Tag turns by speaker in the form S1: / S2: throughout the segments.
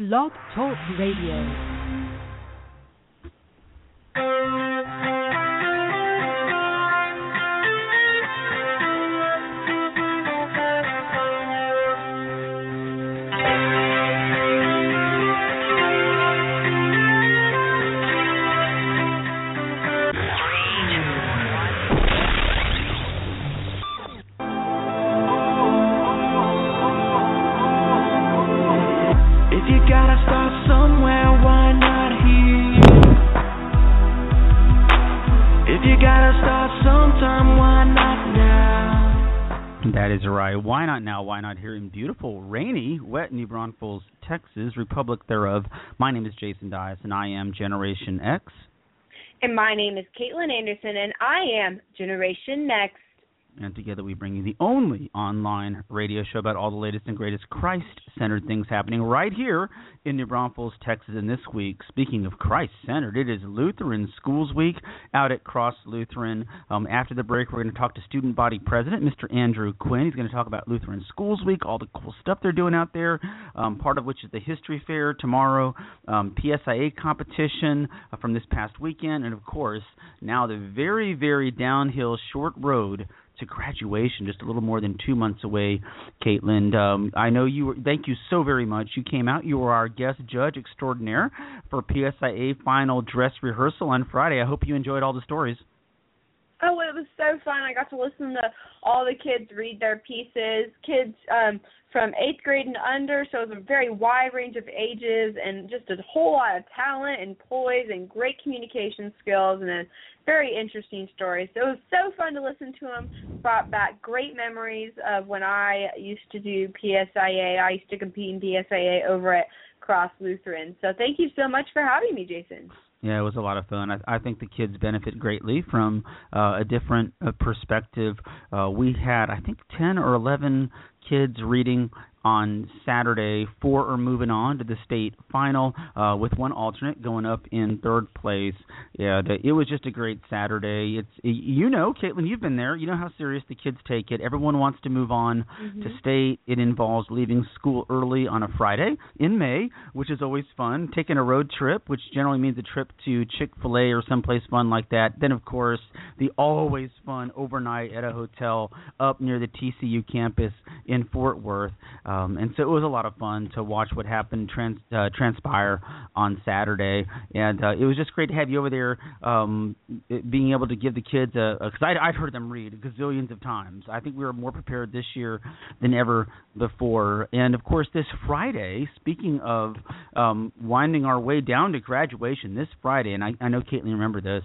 S1: Blog Talk Radio.
S2: Republic thereof. My name is Jason Dias, and I am Generation X.
S3: And my name is Caitlin Anderson, and I am Generation Next.
S2: And together we bring you the only online radio show about all the latest and greatest Christ centered things happening right here in New Braunfels, Texas. And this week, speaking of Christ centered, it is Lutheran Schools Week out at Cross Lutheran. Um, after the break, we're going to talk to student body president, Mr. Andrew Quinn. He's going to talk about Lutheran Schools Week, all the cool stuff they're doing out there, um, part of which is the history fair tomorrow, um, PSIA competition uh, from this past weekend, and of course, now the very, very downhill short road to graduation, just a little more than two months away. Caitlin, um, I know you. Were, thank you so very much. You came out. You were our guest judge extraordinaire for PSIA final dress rehearsal on Friday. I hope you enjoyed all the stories.
S3: Oh, it was so fun. I got to listen to all the kids read their pieces. Kids um from eighth grade and under, so it was a very wide range of ages and just a whole lot of talent and poise and great communication skills and very interesting story. So it was so fun to listen to them. Brought back great memories of when I used to do PSIA. I used to compete in PSIA over at Cross Lutheran. So thank you so much for having me, Jason.
S2: Yeah, it was a lot of fun. I, I think the kids benefit greatly from uh, a different uh, perspective. Uh, we had, I think, 10 or 11 kids reading on Saturday. Four are moving on to the state final, uh, with one alternate going up in third place. Yeah, the, it was just a great Saturday. It's you know, Caitlin, you've been there. You know how serious the kids take it. Everyone wants to move on
S3: mm-hmm.
S2: to state. It involves leaving school early on a Friday in May, which is always fun. Taking a road trip, which generally means a trip to Chick Fil A or someplace fun like that. Then, of course, the always fun overnight at a hotel up near the TCU campus in Fort Worth. Um, and so it was a lot of fun to watch what happened trans, uh, transpire on Saturday, and uh, it was just great to have you over there, um, being able to give the kids a because I'd, heard them read gazillions of times. I think we were more prepared this year than ever before, and of course this Friday. Speaking of um, winding our way down to graduation, this Friday, and I, I know Caitlin remember this,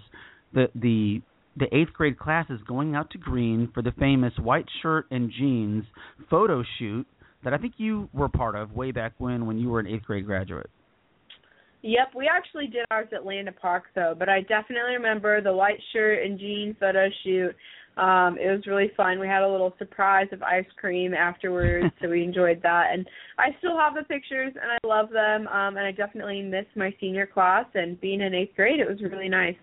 S2: the the the eighth grade class is going out to Gruene for the famous white shirt and jeans photo shoot that I think you were part of way back when when you were an eighth grade graduate.
S3: Yep, we actually did ours at Landa Park though, but I definitely remember the white shirt and jean photo shoot. Um, it was really fun. We had a little surprise of ice cream afterwards, so we enjoyed that. And I still have the pictures, and I love them. Um, and I definitely miss my senior class and being in eighth grade. It was really nice.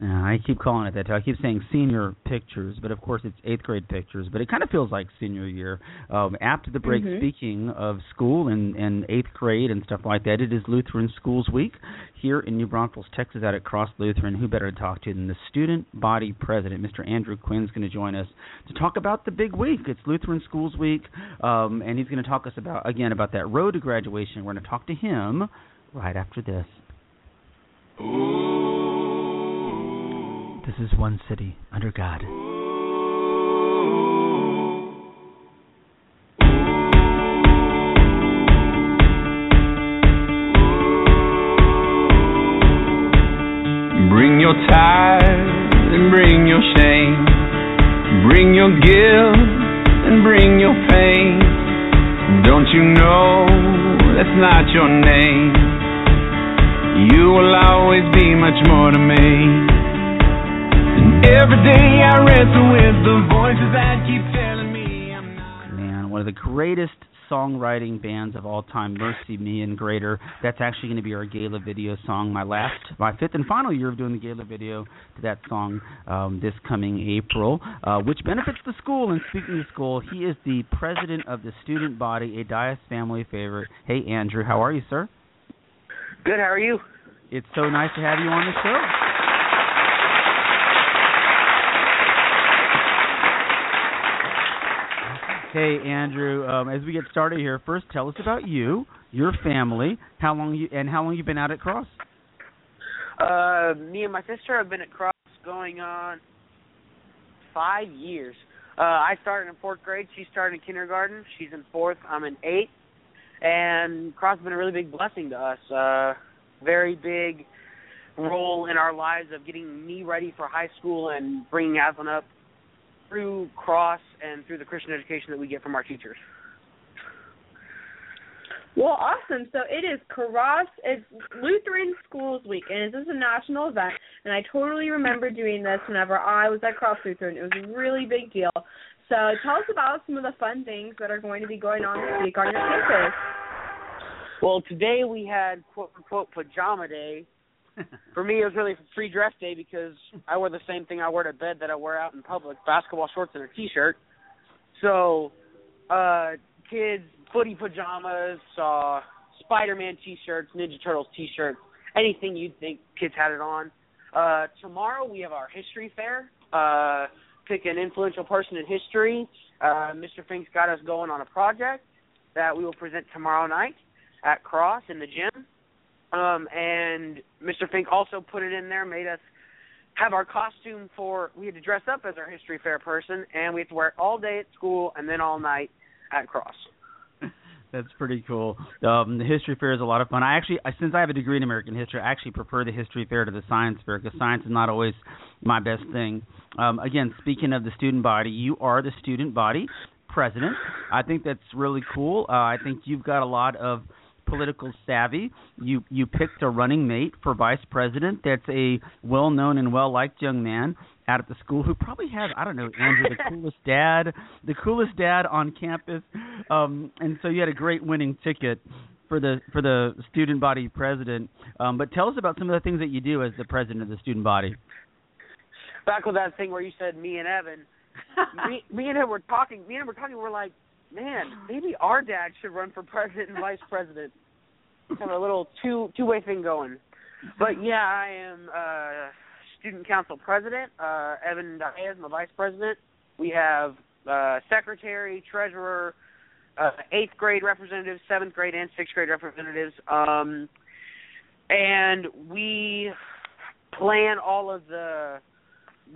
S2: Uh, I keep calling it that. Too. I keep saying senior pictures, but of course it's eighth grade pictures. But it kind of feels like senior year. Um, after the break,
S3: mm-hmm.
S2: speaking of school and, and eighth grade and stuff like that, it is Lutheran Schools Week here in New Braunfels, Texas, out at Cross Lutheran. Who better to talk to than the student body president, Mr. Andrew Quinn, is going to join us to talk about the big week. It's Lutheran Schools Week, um, and he's going to talk us about again about that road to graduation. We're going to talk to him right after this. Ooh. This is one city under God.
S4: Bring your tithe and bring your shame. Bring your guilt and bring your pain. Don't you know that's not your name? You will always be much more to me. Every day I wrestle with the voices that keep telling me I'm not.
S2: Man, one of the greatest songwriting bands of all time, MercyMe and Greater. That's actually going to be our gala video song. My last, my fifth and final year of doing the gala video to that song um, this coming April, uh, which benefits the school. And speaking of school, he is the president of the student body, a Dias family favorite. Hey, Andrew, how are you, sir?
S5: Good. How are you?
S2: It's so nice to have you on the show. Hey Andrew, um, as we get started here, first tell us about you, your family, how long you and how long you've been out at Cross.
S5: Uh, me and my sister have been at Cross going on five years. Uh, I started in fourth grade. She started in kindergarten. She's in fourth. I'm in eighth. And Cross has been a really big blessing to us. Uh, very big role in our lives of getting me ready for high school and bringing Aslan up through Cross and through the Christian education that we get from our teachers.
S3: Well, awesome. So it is Cross. It's Lutheran Schools Week, and this is a national event. And I totally remember doing this whenever I was at Cross Lutheran. It was a really big deal. So tell us about some of the fun things that are going to be going on this week on your campus.
S5: Well, today we had quote unquote pajama day. For me, it was really free dress day because I wear the same thing I wear to bed that I wear out in public: basketball shorts and a t-shirt. So, uh, kids footy pajamas, uh, Spider-Man T-shirts, Ninja Turtles T-shirts, anything you'd think kids had it on. Uh, tomorrow we have our history fair. Uh, pick an influential person in history. Uh, Mr. Fink's got us going on a project that we will present tomorrow night at Cross in the gym. Um, and Mr. Fink also put it in there, made us have our costume for. We had to dress up as our history fair person, and we had to wear it all day at school and then all night at Cross.
S2: That's pretty cool. Um, the history fair is a lot of fun. I actually, I, since I have a degree in American history, I actually prefer the history fair to the science fair because science is not always my best thing. Um, again, speaking of the student body, you are the student body president. I think that's really cool. Uh, I think you've got a lot of political savvy. You you picked a running mate for vice president. That's a well known and well liked young man out at the school who probably has I don't know Andrew the coolest dad, the coolest dad on campus. Um, and so you had a great winning ticket for the for the student body president. Um, but tell us about some of the things that you do as the president of the student body.
S5: Back with that thing where you said me and Evan, me, me and him were talking. Me and him were talking. We're like, man, maybe our dad should run for president and vice president. Have a little two two way thing going. But yeah, I am uh student council president. Uh Evan Dias, my vice president. We have uh secretary, treasurer, uh eighth grade representatives, seventh grade and sixth grade representatives. Um and we plan all of the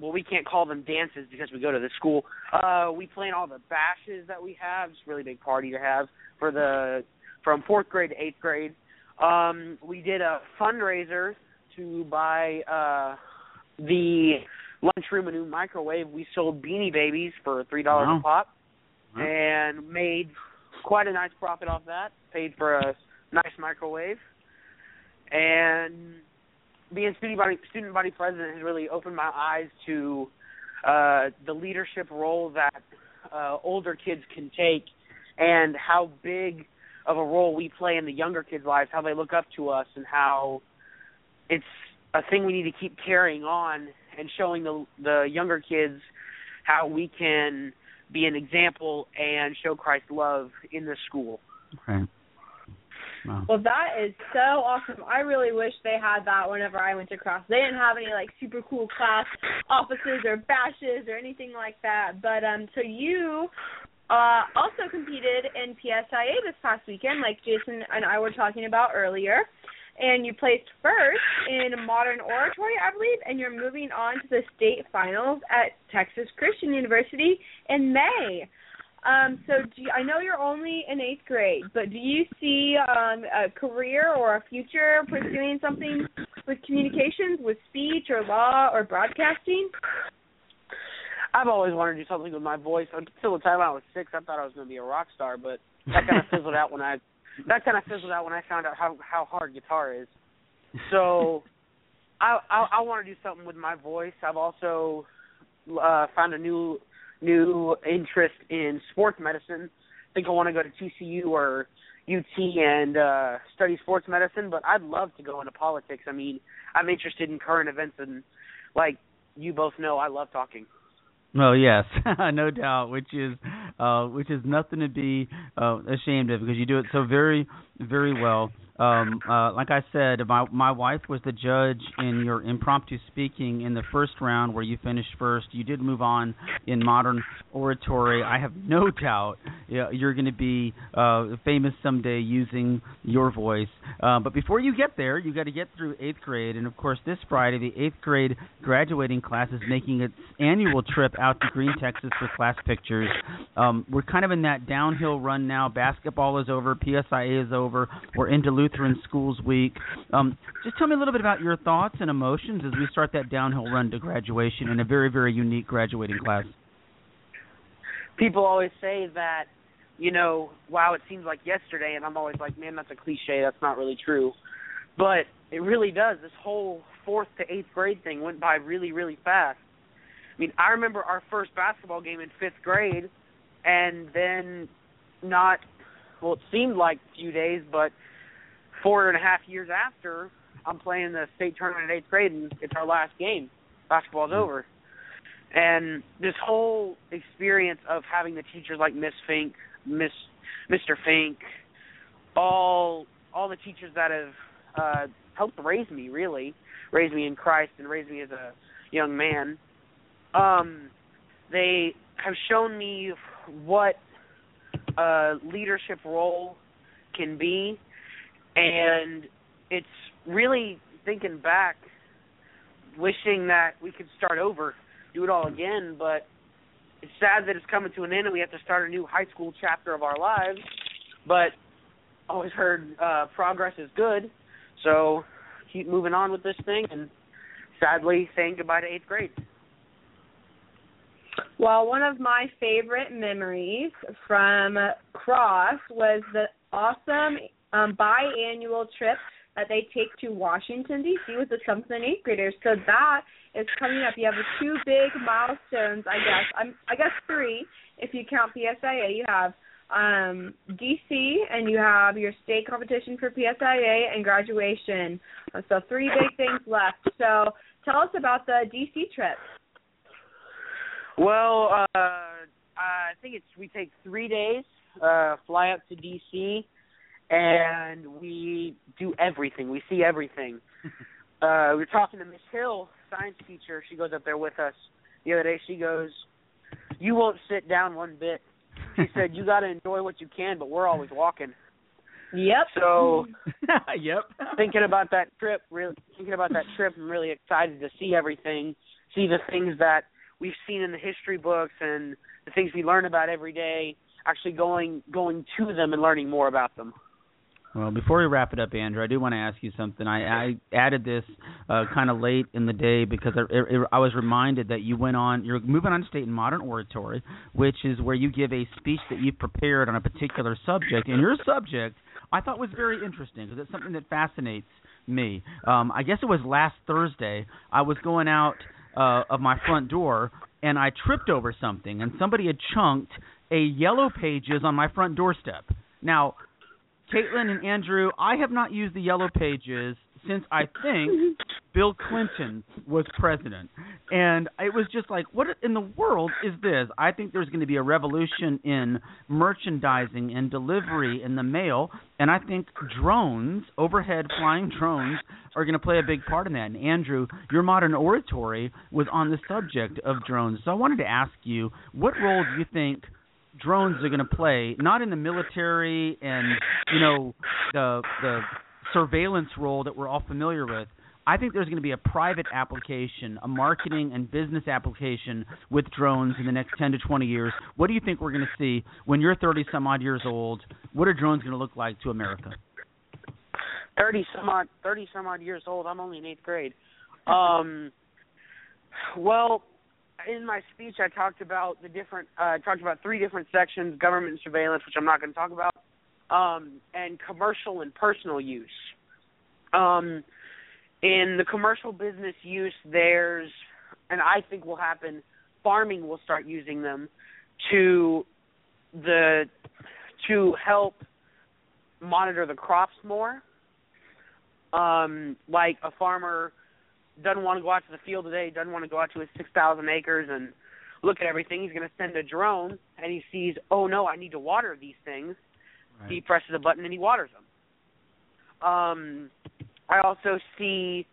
S5: well, we can't call them dances because we go to the school. Uh, we plan all the bashes that we have. It's a really big party to have for the from fourth grade to eighth grade. Um, we did a fundraiser to buy uh, the lunchroom a new microwave. We sold Beanie Babies for three dollars
S2: Wow.
S5: a pop,
S2: Wow.
S5: and made quite a nice profit off that. Paid for a nice microwave, and being student body student body president has really opened my eyes to uh, the leadership role that uh, older kids can take, and how big of a role we play in the younger kids' lives, how they look up to us, and how it's a thing we need to keep carrying on and showing the the younger kids how we can be an example and show Christ's love in the school.
S2: Right. Wow.
S3: Well, that is so awesome. I really wish they had that whenever I went to Cross. They didn't have any like super cool class offices or bashes or anything like that. But um, so you uh also competed in PSIA this past weekend, like Jason and I were talking about earlier. And you placed first in modern oratory, I believe, and you're moving on to the state finals at Texas Christian University in May. Um, so do you, I know you're only in eighth grade, but do you see um, a career or a future pursuing something with communications, with speech or law or broadcasting?
S5: I've always wanted to do something with my voice. Until the time I was six, I thought I was going to be a rock star, but that kind of fizzled out when I that kind of fizzled out when I found out how how hard guitar is. So I I, I want to do something with my voice. I've also uh, found a new new interest in sports medicine. I think I want to go to TCU or UT and uh study sports medicine, but I'd love to go into politics. I mean, I'm interested in current events and like you both know, I love talking.
S2: Well, yes, no doubt, which is uh, which is nothing to be uh, ashamed of because you do it so very, very well. Um, uh, like I said, my my wife was the judge in your impromptu speaking in the first round, where you finished first. You did move on in modern oratory. I have no doubt you're going to be uh, famous someday using your voice. Uh, but before you get there, you got to get through eighth grade, and of course, this Friday, the eighth grade graduating class is making its annual trip out to Gruene, Texas, for class pictures. Um, we're kind of in that downhill run now. Basketball is over, PSIA is over. We're into Lutheran Schools Week. Um, just tell me a little bit about your thoughts and emotions as we start that downhill run to graduation in a very, very unique graduating class.
S5: People always say that, you know, wow, it seems like yesterday, and I'm always like, man, that's a cliche. That's not really true. But it really does. This whole fourth to eighth grade thing went by really, really fast. I mean, I remember our first basketball game in fifth grade, and then not well, it seemed like a few days, but four and a half years after, I'm playing the state tournament in eighth grade, and it's our last game. Basketball's mm-hmm. over. And this whole experience of having the teachers like Miss Fink, Miss Mr. Fink, all all the teachers that have uh helped raise me really, raise me in Christ and raise me as a young man. Um they have shown me what a leadership role can be. And it's really thinking back wishing that we could start over do it all again but it's sad that it's coming to an end and we have to start a new high school chapter of our lives. But always heard uh progress is good. So keep moving on with this thing and sadly saying goodbye to eighth grade
S3: well, one of my favorite memories from Cross was the awesome um, biannual trip that they take to Washington D.C. with the seventh and eighth graders. So that is coming up. You have two big milestones, I guess. I'm, I guess three if you count PSIA. You have um, DC and you have your state competition for PSIA and graduation. So three big things left. So tell us about the DC trip.
S5: Well, uh, I think it's we take three days, uh, fly up to DC, and we do everything. We see everything. uh, we are talking to Miss Hill, science teacher. She goes up there with us the other day. She goes, "You won't sit down one bit." She said, "You got to enjoy what you can, but we're always walking."
S3: Yep.
S5: So,
S2: yep.
S5: thinking about that trip, really thinking about that trip, I'm really excited to see everything, see the things that we've seen in the history books and the things we learn about every day, actually going going to them and learning more about them.
S2: Well, before we wrap it up, Andrew, I do want to ask you something. I, I added this uh, kind of late in the day because I, it, I was reminded that you went on. You're moving on to state in modern oratory, which is where you give a speech that you've prepared on a particular subject. And your subject, I thought was very interesting because it's something that fascinates me. Um, I guess it was last Thursday. I was going out uh, of my front door, and I tripped over something, and somebody had chunked a yellow pages on my front doorstep. Now, Caitlin and Andrew, I have not used the yellow pages since I think Bill Clinton was president. And it was just like, what in the world is this? I think there's going to be a revolution in merchandising and delivery in the mail. And I think drones, overhead flying drones, are going to play a big part in that. And Andrew, your modern oratory was on the subject of drones. So I wanted to ask you, what role do you think drones are going to play, not in the military and, you know, the the surveillance role that we're all familiar with. I think there's going to be a private application, a marketing and business application with drones in the next 10 to 20 years. What do you think we're going to see when you're 30 some odd years old? What are drones going to look like to America?
S5: 30 some odd 30 some odd years old. I'm only in 8th grade. Um well, in my speech I talked about the different uh, I talked about three different sections, government surveillance, which I'm not going to talk about um, and commercial and personal use. Um, in the commercial business use, there's, and I think will happen, farming will start using them to the to help monitor the crops more. Um, like a farmer doesn't want to go out to the field today, doesn't want to go out to his six thousand acres and look at everything. He's going to send a drone, and he sees, oh no, I need to water these things Right. He presses a button and he waters them. Um, I also see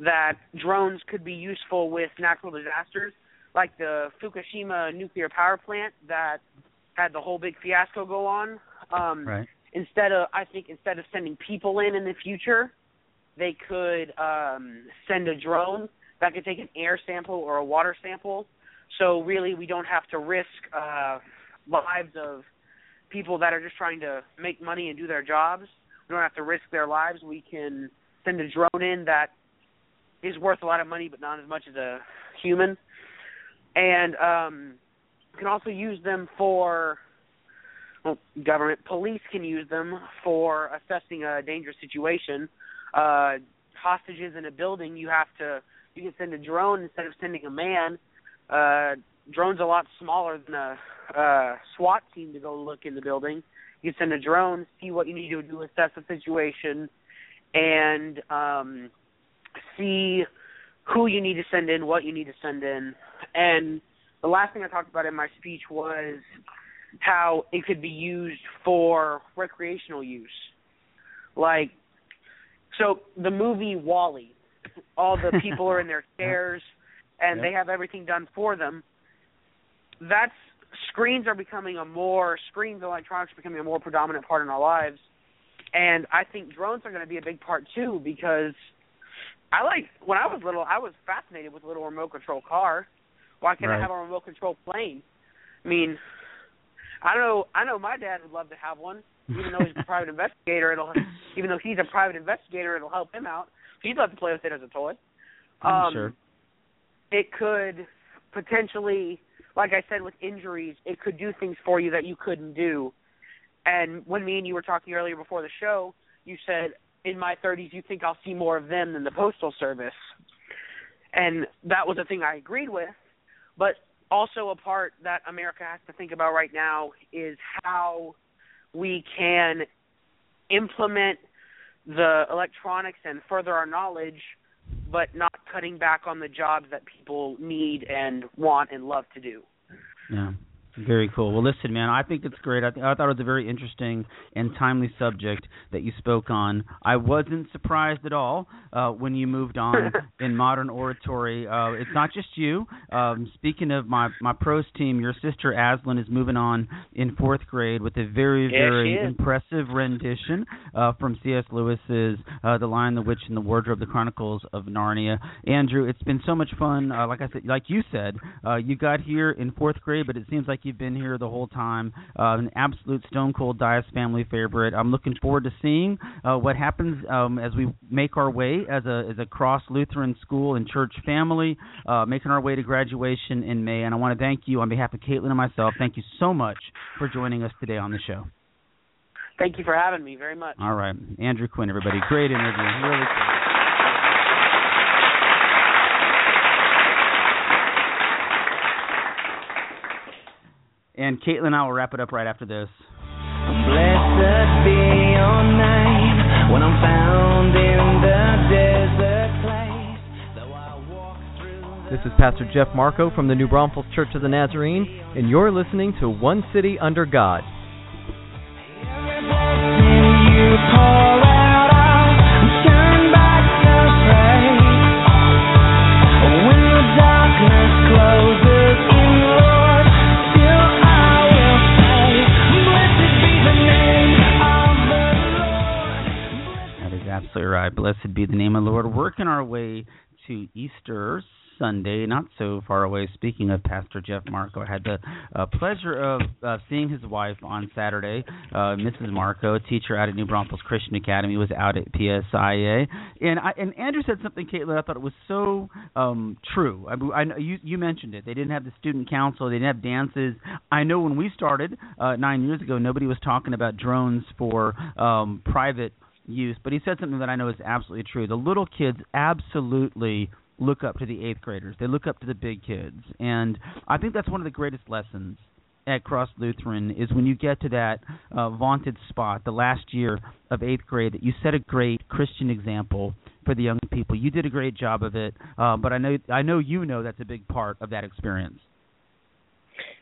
S5: that drones could be useful with natural disasters, like the Fukushima nuclear power plant that had the whole big fiasco go on. Um,
S2: Right.
S5: Instead of, I think, instead of sending people in in the future, they could um, send a drone that could take an air sample or a water sample. So really, we don't have to risk uh, lives of people that are just trying to make money and do their jobs. We don't have to risk their lives. We can send a drone in that is worth a lot of money, but not as much as a human. And um, you can also use them for well, government police can use them for assessing a dangerous situation. Uh, hostages in a building, you have to you can send a drone instead of sending a man. Uh, drone's a lot smaller than a uh, SWAT team to go look in the building. You send a drone, see what you need to do assess the situation, and um, see who you need to send in, what you need to send in. And the last thing I talked about in my speech was how it could be used for recreational use. Like, so the movie WALL-E, all the people are in their chairs and
S2: Yep.
S5: they have everything done for them. That's screens are becoming a more screens electronics are becoming a more predominant part in our lives. And I think drones are going to be a big part too because I like when I was little, I was fascinated with a little remote control car. Why can't
S2: Right.
S5: I have a remote control plane? I mean, I know I know my dad would love to have one, even though he's a private investigator. It'll even though he's a private investigator, it'll help him out. He'd love to play with it as a toy.
S2: I'm
S5: Um,
S2: sure.
S5: It could potentially, like I said, with injuries, it could do things for you that you couldn't do. And when me and you were talking earlier before the show, you said in my 30s you think I'll see more of them than the postal service, and that was a thing I agreed with. But also a part that America has to think about right now is how we can implement the electronics and further our knowledge, but not cutting back on the jobs that people need and want and love to do.
S2: Yeah. Very cool. Well, listen, man, I think it's great. I, th- I thought it was a very interesting and timely subject that you spoke on. I wasn't surprised at all uh, when you moved on in modern oratory. Uh, it's not just you. Um, speaking of my my prose team, your sister Aslan is moving on in fourth grade with a very
S5: Yeah,
S2: very impressive rendition uh, from C.S. Lewis's uh, "The Lion, the Witch, and the Wardrobe: The Chronicles of Narnia." Andrew, it's been so much fun. Uh, like I said, like you said, uh, you got here in fourth grade, but it seems like you've been here the whole time. Uh, an absolute Stone Cold Dias family favorite. I'm looking forward to seeing uh, what happens um, as we make our way as a as a cross Lutheran school and church family, uh, making our way to graduation in May. And I want to thank you on behalf of Caitlin and myself. Thank you so much for joining us today on the show.
S5: Thank you for having me very much.
S2: All right, Andrew Quinn, everybody, great interview, really. Cool. And Caitlin and I will wrap it up right after this.
S6: Blessed be your name when I'm found in the desert place. Though I walk through
S7: This is Pastor Jeff Marco from the New Braunfels Church of the Nazarene, and you're listening to One City Under God.
S6: Blessed be the name of the Lord.
S2: Working our way to Easter Sunday, not so far away. Speaking of Pastor Jeff Marco, I had the uh, pleasure of uh, seeing his wife on Saturday. Uh, Mrs. Marco, teacher out at New Braunfels Christian Academy, was out at PSIA, and I, and Andrew said something, Caitlin. I thought it was so um, true. I, I you you mentioned it. They didn't have the student council. They didn't have dances. I know when we started uh, nine years ago, nobody was talking about drones for um, private use, but he said something that I know is absolutely true. The little kids absolutely look up to the eighth graders. They look up to the big kids, and I think that's one of the greatest lessons at Cross Lutheran is when you get to that uh, vaunted spot, the last year of eighth grade, that you set a great Christian example for the young people. You did a great job of it, uh, but I know I know you know that's a big part of that experience.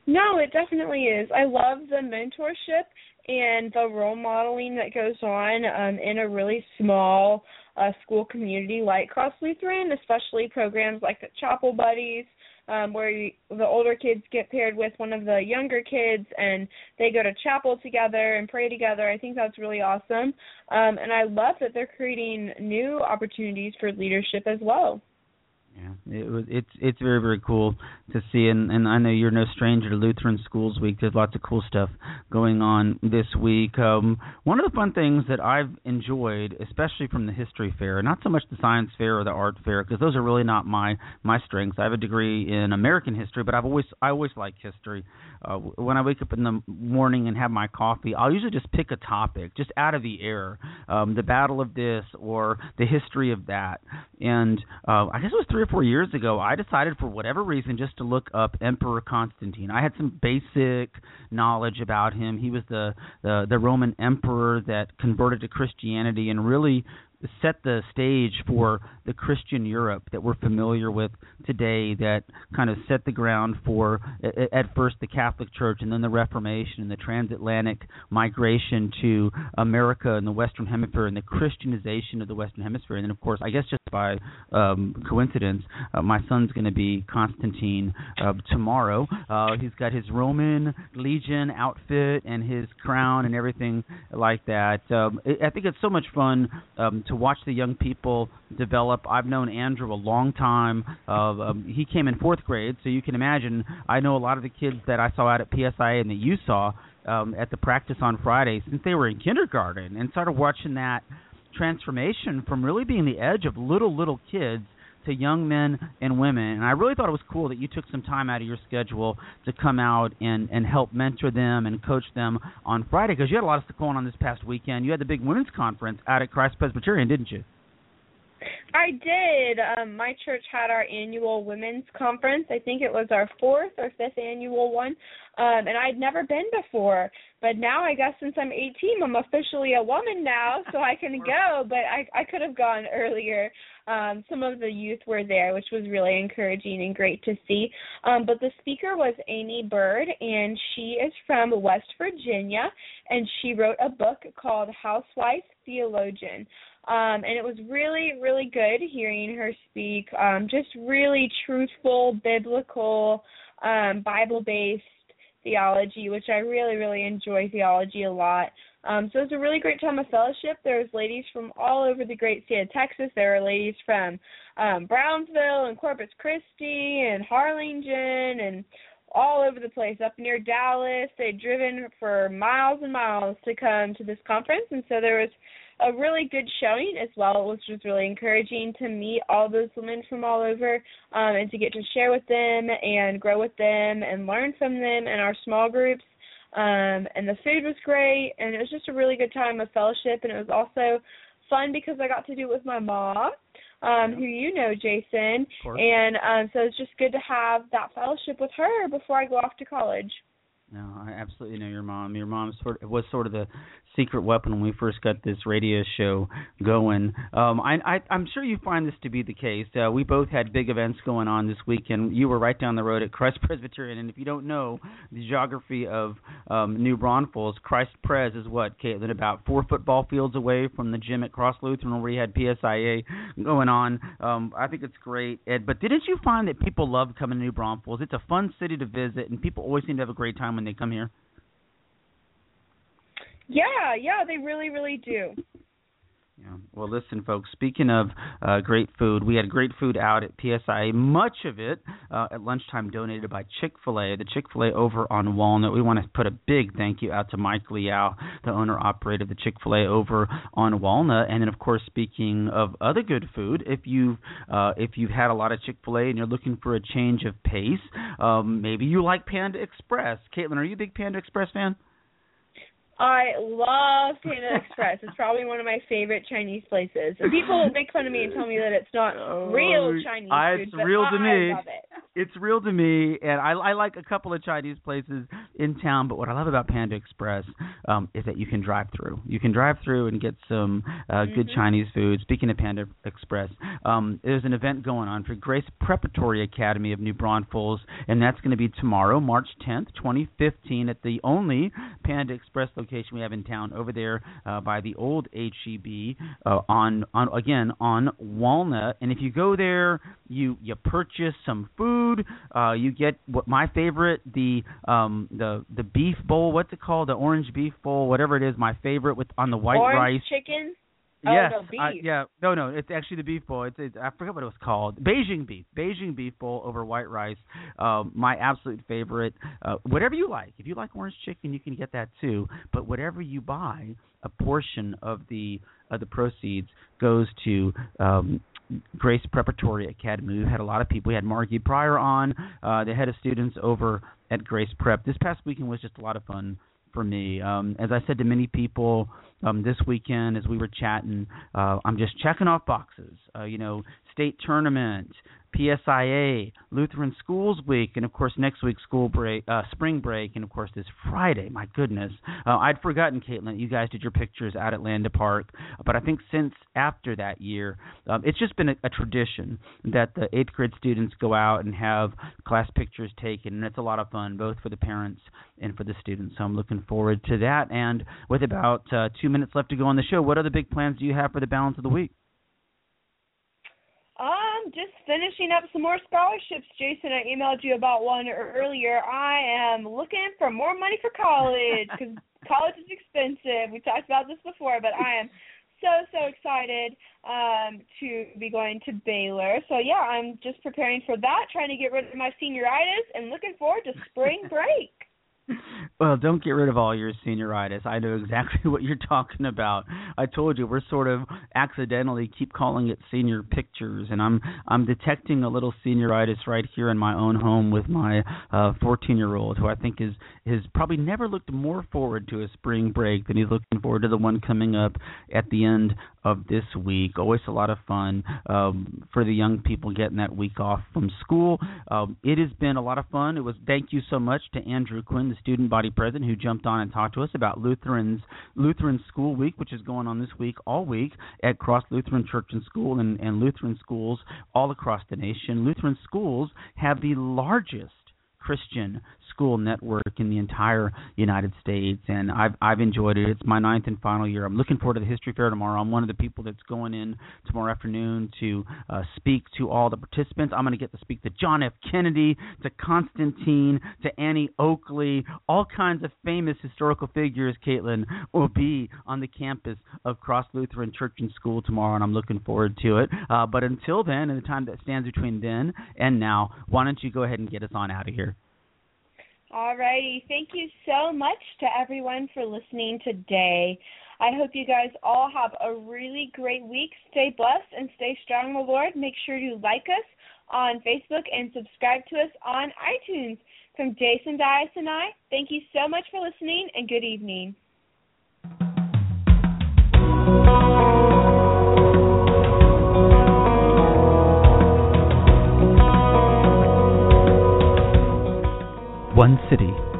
S3: No, it definitely is. I love the mentorship and the role modeling that goes on um, in a really small uh, school community like Cross Lutheran, especially programs like the Chapel Buddies, um, where you, the older kids get paired with one of the younger kids and they go to chapel together and pray together. I think that's really awesome. Um, and I love that they're creating new opportunities for leadership as well.
S2: Yeah, it was. It's it's very very cool to see, and and I know you're no stranger to Lutheran Schools Week. There's lots of cool stuff going on this week. Um, one of the fun things that I've enjoyed, especially from the history fair, not so much the science fair or the art fair, because those are really not my my strengths. I have a degree in American history, but I've always I always like history. Uh, when I wake up in the morning and have my coffee, I'll usually just pick a topic just out of the air, um, the battle of this or the history of that, and uh, I guess it was three or four years ago, I decided for whatever reason just to look up Emperor Constantine. I had some basic knowledge about him. He was the the, the Roman emperor that converted to Christianity and really set the stage for the Christian Europe that we're familiar with today that kind of set the ground for at first the Catholic Church and then the Reformation and the transatlantic migration to America and the Western Hemisphere and the Christianization of the Western Hemisphere. And then of course I guess just by um, coincidence uh, my son's going to be Constantine uh, tomorrow. Uh, he's got his Roman legion outfit and his crown and everything like that. Um, I think it's so much fun um, to watch the young people develop. I've known Andrew a long time. Uh, um, he came in fourth grade, so you can imagine. I know a lot of the kids that I saw out at PSIA and that you saw um, at the practice on Friday since they were in kindergarten, and started watching that transformation from really being the edge of little little kids to young men and women. And I really thought it was cool that you took some time out of your schedule to come out and and help mentor them and coach them on Friday because you had a lot of stuff going on this past weekend. You had the big women's conference out at Christ Presbyterian, didn't you?
S3: I did. Um, my church had our annual women's conference. I think it was our fourth or fifth annual one. Um, and I'd never been before. But now I guess since I'm 18, I'm officially a woman now, so I can go. But I I could have gone earlier. Um, some of the youth were there, which was really encouraging and great to see. Um, but the speaker was Aimee Byrd, and she is from West Virginia, and she wrote a book called Housewife Theologian. Um, and it was really, really good hearing her speak. Um, just really truthful, biblical, um, Bible based theology, which I really, really enjoy theology a lot. Um, so it was a really great time of fellowship. There was ladies from all over the great state of Texas. There were ladies from um, Brownsville and Corpus Christi and Harlingen and all over the place up near Dallas. They'd driven for miles and miles to come to this conference, and so there was a really good showing as well, which was really encouraging to meet all those women from all over um, and to get to share with them and grow with them and learn from them in our small groups. Um, and the food was great, and it was just a really good time of fellowship, and it was also fun because I got to do it with my mom, um, who you know, Jason, and um, so it's just good to have that fellowship with her before I go off to college.
S2: No, I absolutely know your mom. Your mom sort of, was sort of the secret weapon when we first got this radio show going. Um, I, I, I'm sure you find this to be the case. Uh, we both had big events going on this weekend. You were right down the road at Christ Presbyterian, and if you don't know the geography of um, New Braunfels, Christ Pres is what, Caitlin? About four football fields away from the gym at Cross Lutheran where we had PSIA going on. Um, I think it's great. Ed, but didn't you find that people love coming to New Braunfels? It's a fun city to visit, and people always seem to have a great time when they come here.
S3: Yeah, yeah, they really, really do.
S2: Yeah. Well, listen, folks. Speaking of uh, great food, we had great food out at PSI. Much of it uh, at lunchtime donated by Chick Fil A. The Chick Fil A over on Walnut. We want to put a big thank you out to Mike Liao, the owner operator of the Chick Fil A over on Walnut. And then, of course, speaking of other good food, if you've uh, if you've had a lot of Chick Fil A and you're looking for a change of pace, um, maybe you like Panda Express. Caitlin, are you a big Panda Express fan?
S3: I love Panda Express. It's probably one of my favorite Chinese places. And people make fun of me and tell me that it's not
S2: Oh,
S3: real Chinese
S2: I-
S3: food,
S2: it's
S3: but
S2: real
S3: I
S2: to me.
S3: love it.
S2: it's real to me, and I, I like a couple of Chinese places in town. But what I love about Panda Express um, is that you can drive through. You can drive through and get some uh, good
S3: Mhm.
S2: Chinese food. Speaking of Panda Express, um, there's an event going on for Grace Preparatory Academy of New Braunfels, and that's going to be tomorrow, March 10th, 2015, at the only Panda Express location we have in town over there uh, by the old HEB uh, on on again on Walnut. And if you go there, you you purchase some food. Uh, you get what my favorite the um the the beef bowl. What's it called? The orange beef bowl, whatever it is. My favorite with on the white
S3: Orange
S2: rice.
S3: chicken. Oh,
S2: Yes,
S3: no,
S2: yeah, no, no, it's actually the beef bowl. It's, it's I forget what it was called. Beijing beef, Beijing beef bowl over white rice. Um, my absolute favorite. Uh, whatever you like. If you like orange chicken, you can get that too. But whatever you buy, a portion of the of the proceeds goes to um, Grace Preparatory Academy. We've had a lot of people. We had Margie Pryor on, uh, the head of students over at Grace Prep. This past weekend was just a lot of fun for me. Um, as I said to many people um, this weekend, as we were chatting, uh, I'm just checking off boxes. Uh, you know, state tournament, PSIA, Lutheran Schools Week, and of course next week school break, uh, spring break, and of course this Friday. My goodness, uh, I'd forgotten, Caitlin. You guys did your pictures out at Landa Park, but I think since after that year, um, it's just been a, a tradition that the eighth grade students go out and have class pictures taken, and it's a lot of fun both for the parents and for the students. So I'm looking forward to that. And with about uh, two minutes left to go on the show, what other big plans do you have for the balance of the week?
S3: Um, just finishing up some more scholarships, Jason. I emailed you about one earlier. I am looking for more money for college because college is expensive. We talked about this before, but I am so so excited um to be going to Baylor. So yeah, I'm just preparing for that, trying to get rid of my senioritis, and looking forward to spring break.
S2: Well, don't get rid of all your senioritis. I know exactly what you're talking about. I told you we're sort of accidentally keep calling it senior pictures, and I'm I'm detecting a little senioritis right here in my own home with my uh 14 year old, who I think is has probably never looked more forward to a spring break than he's looking forward to the one coming up at the end of this week. Always a lot of fun um, for the young people getting that week off from school. Um, it has been a lot of fun. It was thank you so much to Andrew Quinn, the student body president, who jumped on and talked to us about Lutheran's Lutheran School Week, which is going on this week all week at Cross Lutheran Church and School and, and Lutheran schools all across the nation. Lutheran schools have the largest Christian school network in the entire United States, and I've I've enjoyed it. It's my ninth and final year. I'm looking forward to the history fair tomorrow. I'm one of the people that's going in tomorrow afternoon to uh, speak to all the participants. I'm going to get to speak to John F. Kennedy, to Constantine, to Annie Oakley, all kinds of famous historical figures. Caitlin will be on the campus of Cross Lutheran Church and School tomorrow, and I'm looking forward to it. Uh, but until then, and the time that stands between then and now, why don't you go ahead and get us on out of here?
S3: Alrighty, thank you so much to everyone for listening today. I hope you guys all have a really great week. Stay blessed and stay strong in the Lord. Make sure you like us on Facebook and subscribe to us on iTunes. From Jason Dias and I, thank you so much for listening and good evening.
S2: One city.